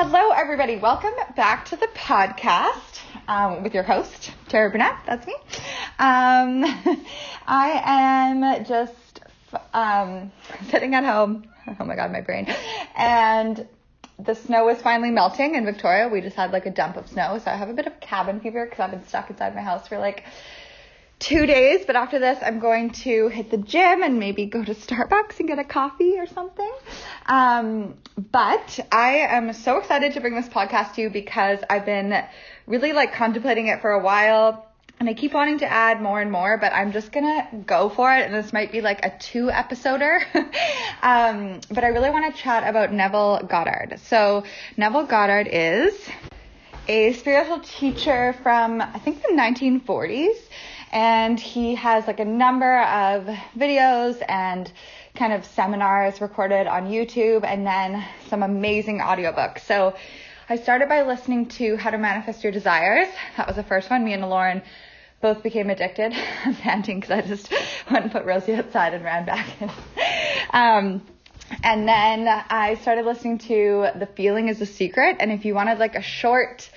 Hello, everybody. Welcome back to the podcast um, with your host, Tara Burnett. That's me. Um, I am just um, sitting at home. Oh my God, my brain. And the snow is finally melting in Victoria. We just had like a dump of snow. So I have a bit of cabin fever because I've been stuck inside my house for like two days, but after this, I'm going to hit the gym and maybe go to Starbucks and get a coffee or something. Um, but I am so excited to bring this podcast to you because I've been really like contemplating it for a while. And I keep wanting to add more and more, but I'm just gonna go for it. And this might be like a two episoder. um, but I really want to chat about Neville Goddard. So Neville Goddard is a spiritual teacher from, I think the 1940s and he has like a number of videos and kind of seminars recorded on YouTube and then some amazing audiobooks. So I started by listening to How to Manifest Your Desires. That was the first one. Me and Lauren both became addicted. I'm panting because I just went and put Rosie outside and ran back in. um, and then I started listening to The Feeling is a Secret. And if you wanted like a short,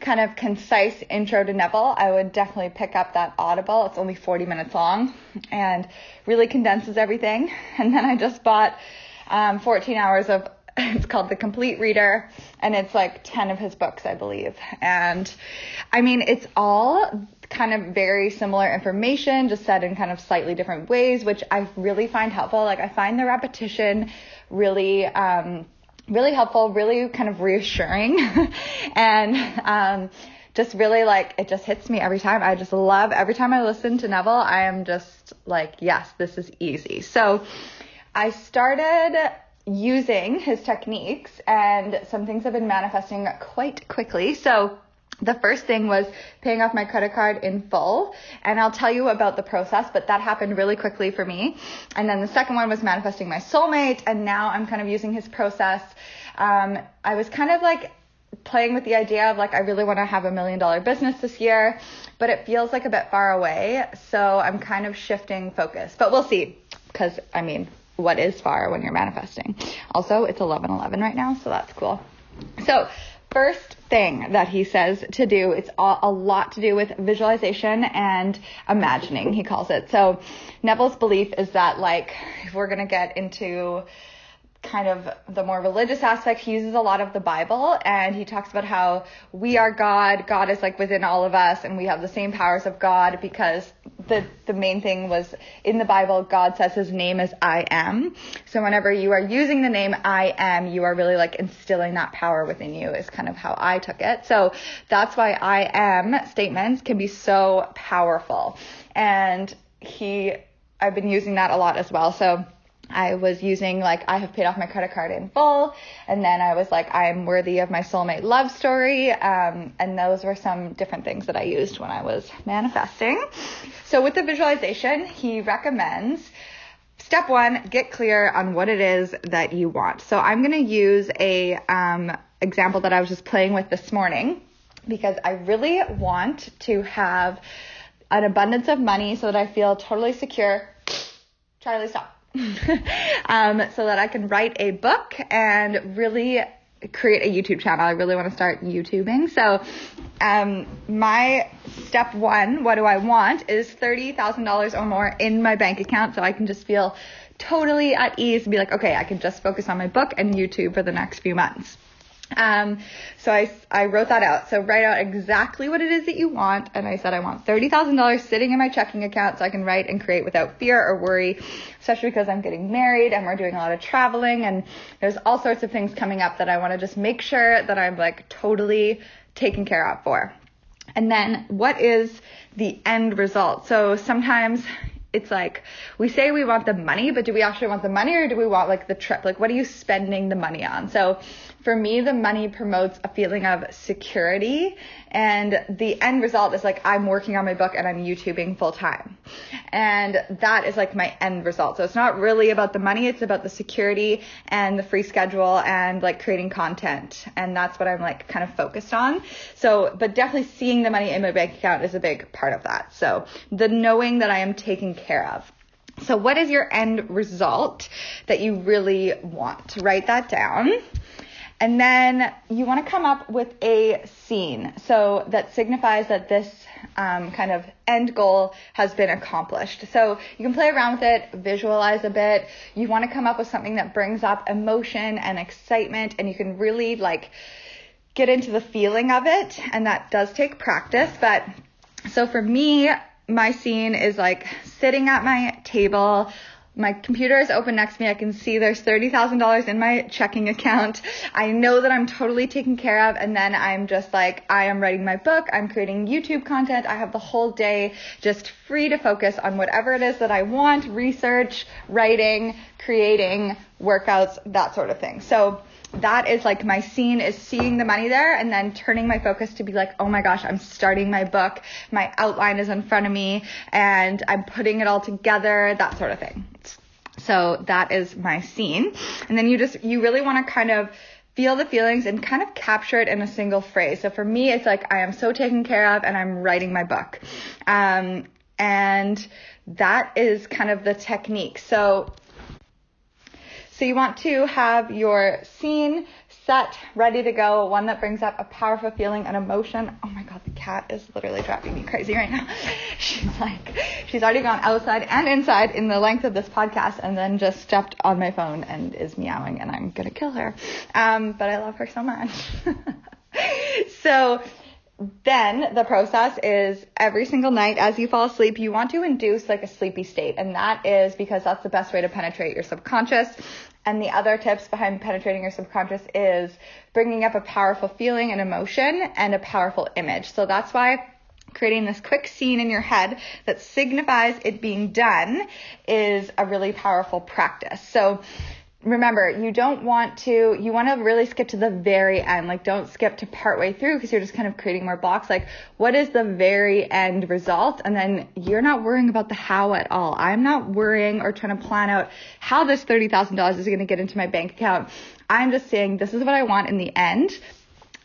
kind of concise intro to Neville, I would definitely pick up that Audible. It's only 40 minutes long and really condenses everything. And then I just bought um, 14 hours of it's called The Complete Reader, and it's like 10 of his books, I believe. And I mean, it's all kind of very similar information, just said in kind of slightly different ways, which I really find helpful. Like, I find the repetition really, um, really helpful, really kind of reassuring, and um, just really like it just hits me every time. I just love every time I listen to Neville. I am just like, yes, this is easy. So I started using his techniques, and some things have been manifesting quite quickly. So the first thing was paying off my credit card in full, and I'll tell you about the process, but that happened really quickly for me. And then the second one was manifesting my soulmate, and now I'm kind of using his process. Um, I was kind of like playing with the idea of like I really want to have a million dollar business this year, but it feels like a bit far away, so I'm kind of shifting focus. But we'll see, because I mean, what is far when you're manifesting? Also, it's 11:11 right now, so that's cool. So first thing that he says to do, it's a lot to do with visualization and imagining, he calls it. So Neville's belief is that like, if we're going to get into kind of the more religious aspect, he uses a lot of the Bible and he talks about how we are God, God is like within all of us and we have the same powers of God because the the main thing was in the Bible God says his name is I am. So whenever you are using the name I am, you are really like instilling that power within you is kind of how I took it. So that's why I am statements can be so powerful. And he I've been using that a lot as well. So I was using like I have paid off my credit card in full, and then I was like I'm worthy of my soulmate love story, um, and those were some different things that I used when I was manifesting. So with the visualization, he recommends step one, get clear on what it is that you want. So I'm gonna use a um, example that I was just playing with this morning because I really want to have an abundance of money so that I feel totally secure. Charlie, stop um, so that I can write a book and really create a YouTube channel. I really want to start YouTubing. So, um, my step one, what do I want, is $30,000 or more in my bank account so I can just feel totally at ease and be like, okay, I can just focus on my book and YouTube for the next few months. Um, so I, I wrote that out. So write out exactly what it is that you want. And I said, I want $30,000 sitting in my checking account so I can write and create without fear or worry, especially because I'm getting married and we're doing a lot of traveling and there's all sorts of things coming up that I want to just make sure that I'm like totally taken care of for. And then what is the end result? So sometimes it's like we say we want the money, but do we actually want the money or do we want like the trip? Like what are you spending the money on? So for me, the money promotes a feeling of security and the end result is like I'm working on my book and I'm YouTubing full time. And that is like my end result. So it's not really about the money, it's about the security and the free schedule and like creating content. And that's what I'm like kind of focused on. So, but definitely seeing the money in my bank account is a big part of that. So the knowing that I am taken care of. So what is your end result that you really want? Write that down. And then you want to come up with a scene. So that signifies that this um, kind of end goal has been accomplished. So you can play around with it, visualize a bit. You want to come up with something that brings up emotion and excitement, and you can really like get into the feeling of it. And that does take practice. But so for me, my scene is like sitting at my table, my computer is open next to me. I can see there's $30,000 in my checking account. I know that I'm totally taken care of. And then I'm just like, I am writing my book. I'm creating YouTube content. I have the whole day just free to focus on whatever it is that I want, research, writing, creating, workouts, that sort of thing. So that is like my scene is seeing the money there and then turning my focus to be like, oh my gosh, I'm starting my book. My outline is in front of me and I'm putting it all together, that sort of thing. So that is my scene. And then you just, you really want to kind of feel the feelings and kind of capture it in a single phrase. So for me, it's like, I am so taken care of and I'm writing my book. Um, and that is kind of the technique. So so you want to have your scene set, ready to go, one that brings up a powerful feeling and emotion. Oh my god, the cat is literally driving me crazy right now. She's like, she's already gone outside and inside in the length of this podcast and then just stepped on my phone and is meowing and I'm gonna kill her. Um, but I love her so much. so then the process is every single night as you fall asleep, you want to induce like a sleepy state. And that is because that's the best way to penetrate your subconscious. And the other tips behind penetrating your subconscious is bringing up a powerful feeling and emotion and a powerful image. So that's why creating this quick scene in your head that signifies it being done is a really powerful practice. So remember, you don't want to, you want to really skip to the very end. Like, don't skip to part way through because you're just kind of creating more blocks. Like, what is the very end result? And then you're not worrying about the how at all. I'm not worrying or trying to plan out how this $30,000 is going to get into my bank account. I'm just saying, this is what I want in the end.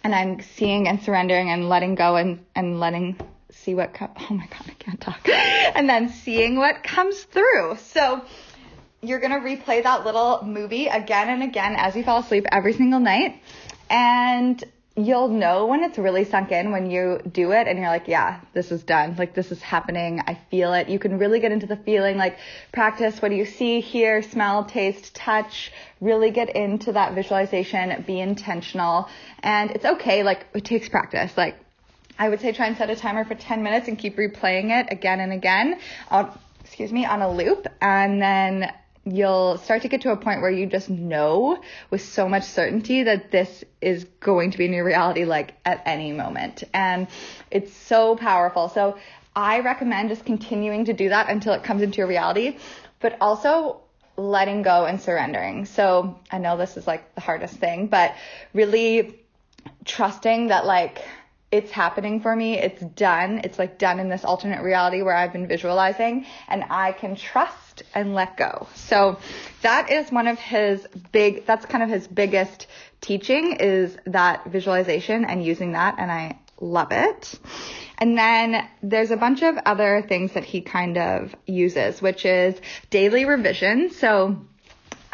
And I'm seeing and surrendering and letting go and, and letting see what comes. Oh my God, I can't talk. and then seeing what comes through. So, you're going to replay that little movie again and again as you fall asleep every single night. And you'll know when it's really sunk in when you do it and you're like, yeah, this is done. Like this is happening. I feel it. You can really get into the feeling, like practice what do you see, hear, smell, taste, touch, really get into that visualization, be intentional. And it's okay. Like it takes practice. Like I would say try and set a timer for 10 minutes and keep replaying it again and again on, excuse me, on a loop. And then you'll start to get to a point where you just know with so much certainty that this is going to be new reality like at any moment. And it's so powerful. So I recommend just continuing to do that until it comes into your reality, but also letting go and surrendering. So I know this is like the hardest thing, but really trusting that like it's happening for me. It's done. It's like done in this alternate reality where I've been visualizing and I can trust and let go. So that is one of his big, that's kind of his biggest teaching is that visualization and using that. And I love it. And then there's a bunch of other things that he kind of uses, which is daily revision. So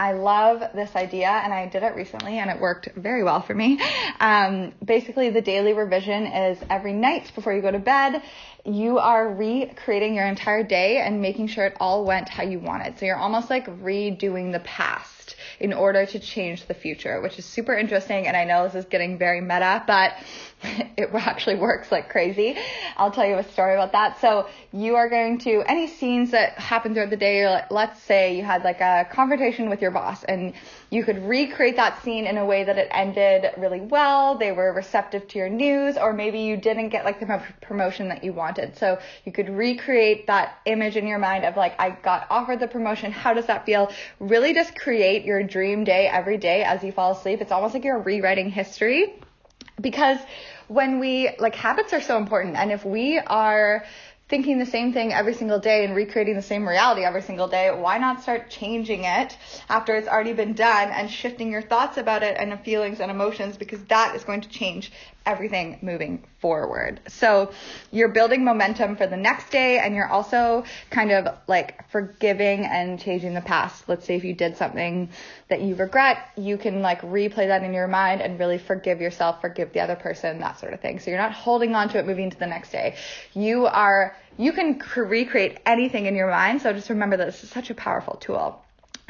I love this idea and I did it recently and it worked very well for me. Um, basically, the daily revision is every night before you go to bed, you are recreating your entire day and making sure it all went how you wanted. So you're almost like redoing the past in order to change the future, which is super interesting. And I know this is getting very meta, but it actually works like crazy. I'll tell you a story about that. So you are going to any scenes that happen throughout the day. Like, let's say you had like a confrontation with your boss, and you could recreate that scene in a way that it ended really well. They were receptive to your news, or maybe you didn't get like the promotion that you wanted. So you could recreate that image in your mind of like, I got offered the promotion. How does that feel? Really, just create your dream day every day as you fall asleep. It's almost like you're rewriting history because when we like habits are so important and if we are thinking the same thing every single day and recreating the same reality every single day, why not start changing it after it's already been done and shifting your thoughts about it and feelings and emotions? Because that is going to change everything moving forward. So you're building momentum for the next day and you're also kind of like forgiving and changing the past. Let's say if you did something that you regret, you can like replay that in your mind and really forgive yourself, forgive the other person, that sort of thing. So you're not holding on to it moving to the next day. You are, you can recreate anything in your mind. So just remember that this is such a powerful tool.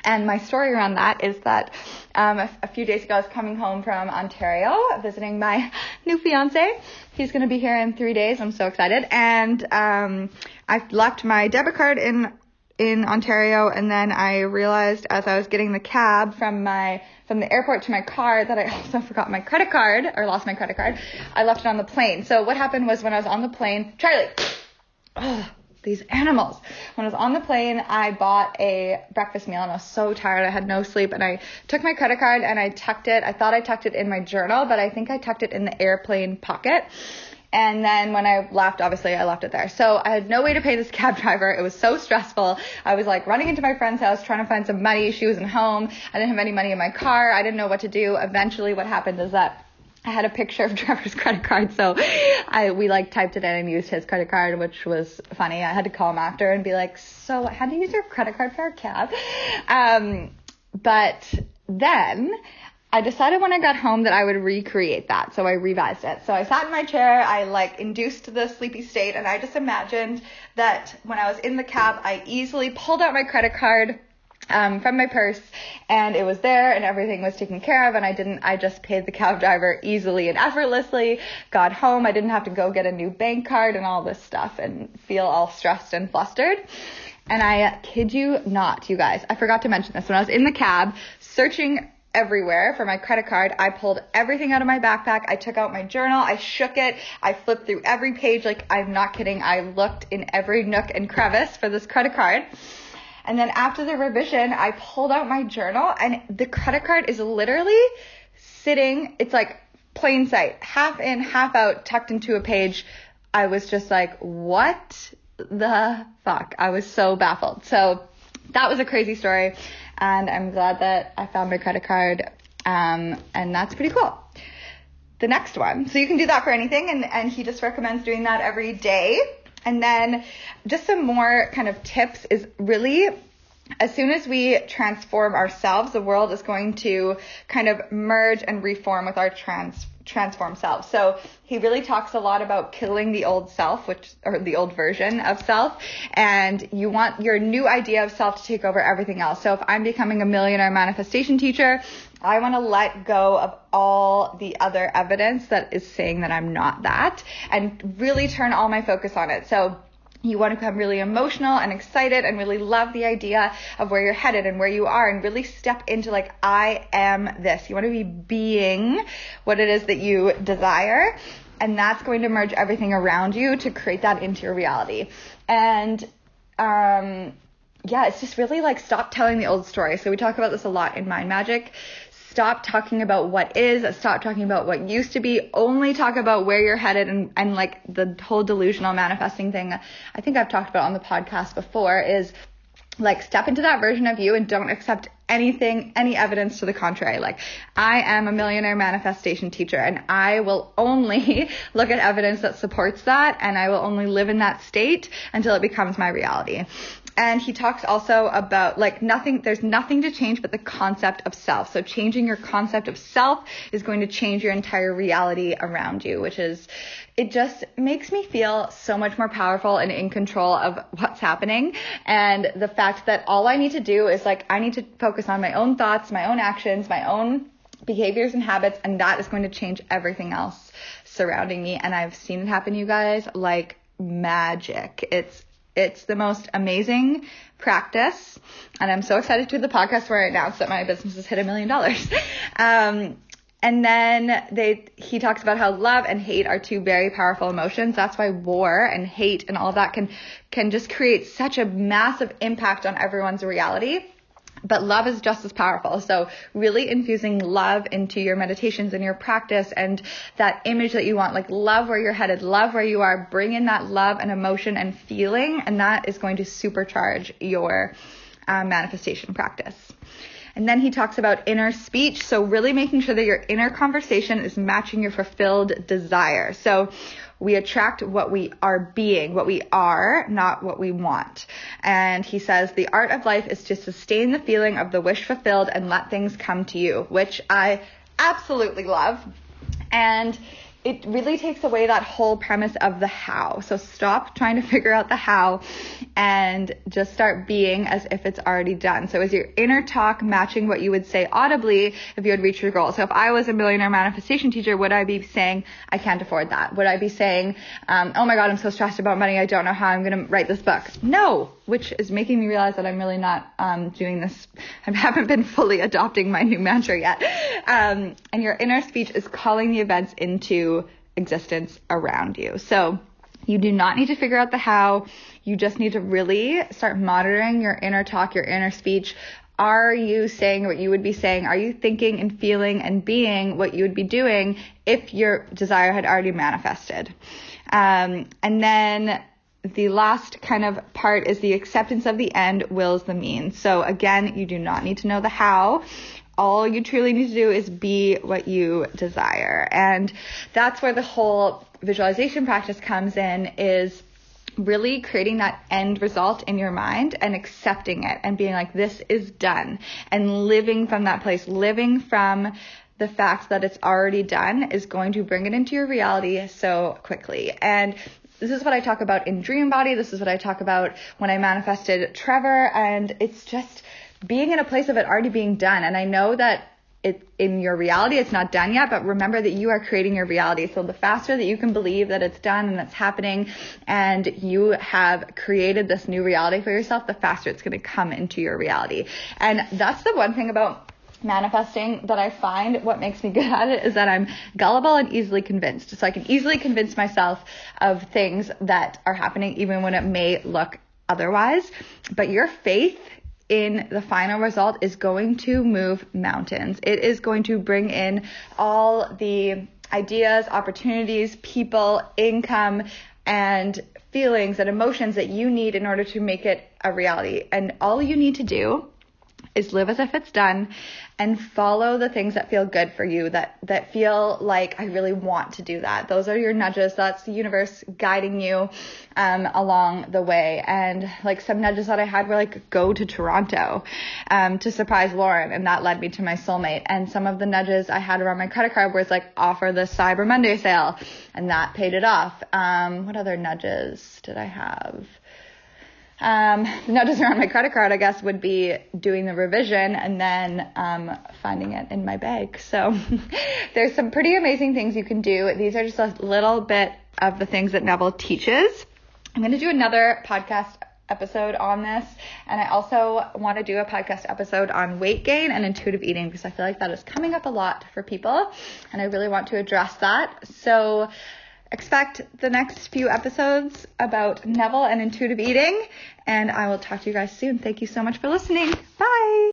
And my story around that is that um, a, a, few days ago I was coming home from Ontario visiting my new fiance. He's going to be here in three days. I'm so excited. And um, I left my debit card in in Ontario, and then I realized as I was getting the cab from my from the airport to my car that I also forgot my credit card or lost my credit card. I left it on the plane. So what happened was when I was on the plane, Charlie. Oh, these animals. When I was on the plane, I bought a breakfast meal and I was so tired. I had no sleep and I took my credit card and I tucked it. I thought I tucked it in my journal, but I think I tucked it in the airplane pocket. And then when I left, obviously I left it there. So I had no way to pay this cab driver. It was so stressful. I was like running into my friend's house trying to find some money. She wasn't home. I didn't have any money in my car. I didn't know what to do. Eventually what happened is that I had a picture of Trevor's credit card, so I we like typed it in and used his credit card, which was funny. I had to call him after and be like, "So, how do you use your credit card for a cab?" Um, but then I decided when I got home that I would recreate that, so I revised it. So I sat in my chair, I like induced the sleepy state, and I just imagined that when I was in the cab, I easily pulled out my credit card um, from my purse and it was there and everything was taken care of and I didn't, I just paid the cab driver easily and effortlessly, got home. I didn't have to go get a new bank card and all this stuff and feel all stressed and flustered. And I kid you not, you guys, I forgot to mention this. When I was in the cab searching everywhere for my credit card. I pulled everything out of my backpack. I took out my journal. I shook it. I flipped through every page. Like, I'm not kidding. I looked in every nook and crevice for this credit card. And then after the revision, I pulled out my journal and the credit card is literally sitting, it's like plain sight, half in, half out, tucked into a page. I was just like, what the fuck? I was so baffled. So that was a crazy story. And I'm glad that I found my credit card. Um, and that's pretty cool. The next one. So you can do that for anything. And, and he just recommends doing that every day. And then just some more kind of tips is really as soon as we transform ourselves, the world is going to kind of merge and reform with our trans transform self. So he really talks a lot about killing the old self, which or the old version of self, and you want your new idea of self to take over everything else. So if I'm becoming a millionaire manifestation teacher, I want to let go of all the other evidence that is saying that I'm not that and really turn all my focus on it. So you want to become really emotional and excited and really love the idea of where you're headed and where you are and really step into like, I am this. You want to be being what it is that you desire. And that's going to merge everything around you to create that into your reality. And, um, yeah, it's just really like stop telling the old story. So we talk about this a lot in Mind Magic stop talking about what is, stop talking about what used to be, only talk about where you're headed and, and like the whole delusional manifesting thing I think I've talked about on the podcast before is like step into that version of you and don't accept anything, any evidence to the contrary. Like I am a millionaire manifestation teacher and I will only look at evidence that supports that and I will only live in that state until it becomes my reality and he talks also about like nothing there's nothing to change but the concept of self. So changing your concept of self is going to change your entire reality around you which is it just makes me feel so much more powerful and in control of what's happening. And the fact that all i need to do is like i need to focus on my own thoughts my own actions my own behaviors and habits and that is going to change everything else surrounding me. And i've seen it happen you guys like magic. It's it's the most amazing practice. And I'm so excited to the podcast where I announced that my business has hit a million dollars. Um, and then they, he talks about how love and hate are two very powerful emotions. That's why war and hate and all of that can, can just create such a massive impact on everyone's reality. But love is just as powerful. So really infusing love into your meditations and your practice and that image that you want, like love where you're headed, love where you are, bring in that love and emotion and feeling, and that is going to supercharge your uh, manifestation practice. And then he talks about inner speech. So really making sure that your inner conversation is matching your fulfilled desire. So we attract what we are being, what we are, not what we want. And he says the art of life is to sustain the feeling of the wish fulfilled and let things come to you, which I absolutely love. And it really takes away that whole premise of the how. So stop trying to figure out the how and just start being as if it's already done. So is your inner talk matching what you would say audibly if you had reached your goal? So if I was a millionaire manifestation teacher, would I be saying, I can't afford that? Would I be saying, um, oh my God, I'm so stressed about money. I don't know how I'm going to write this book. No, which is making me realize that I'm really not um, doing this. I haven't been fully adopting my new mantra yet. Um, and your inner speech is calling the events into existence around you. So you do not need to figure out the how. You just need to really start monitoring your inner talk, your inner speech. Are you saying what you would be saying? Are you thinking and feeling and being what you would be doing if your desire had already manifested? Um, and then the last kind of part is the acceptance of the end wills the means. So again, you do not need to know the how. All you truly need to do is be what you desire. And that's where the whole visualization practice comes in is really creating that end result in your mind and accepting it and being like, this is done and living from that place, living from the fact that it's already done is going to bring it into your reality so quickly. And this is what I talk about in Dream Body. This is what I talk about when I manifested Trevor. And it's just being in a place of it already being done. And I know that it, in your reality, it's not done yet, but remember that you are creating your reality. So the faster that you can believe that it's done and it's happening and you have created this new reality for yourself, the faster it's going to come into your reality. And that's the one thing about manifesting that I find what makes me good at it is that I'm gullible and easily convinced. So I can easily convince myself of things that are happening even when it may look otherwise. But your faith in the final result is going to move mountains. It is going to bring in all the ideas, opportunities, people, income, and feelings and emotions that you need in order to make it a reality. And all you need to do is live as if it's done and follow the things that feel good for you that that feel like I really want to do that. Those are your nudges. That's the universe guiding you um, along the way. And like some nudges that I had were like go to Toronto um, to surprise Lauren, and that led me to my soulmate. And some of the nudges I had around my credit card was like offer the Cyber Monday sale, and that paid it off. Um, what other nudges did I have? Um, nudges around my credit card, I guess, would be doing the revision and then um, finding it in my bag. So there's some pretty amazing things you can do. These are just a little bit of the things that Neville teaches. I'm going to do another podcast episode on this. And I also want to do a podcast episode on weight gain and intuitive eating because I feel like that is coming up a lot for people. And I really want to address that. So expect the next few episodes about Neville and intuitive eating. And I will talk to you guys soon. Thank you so much for listening. Bye.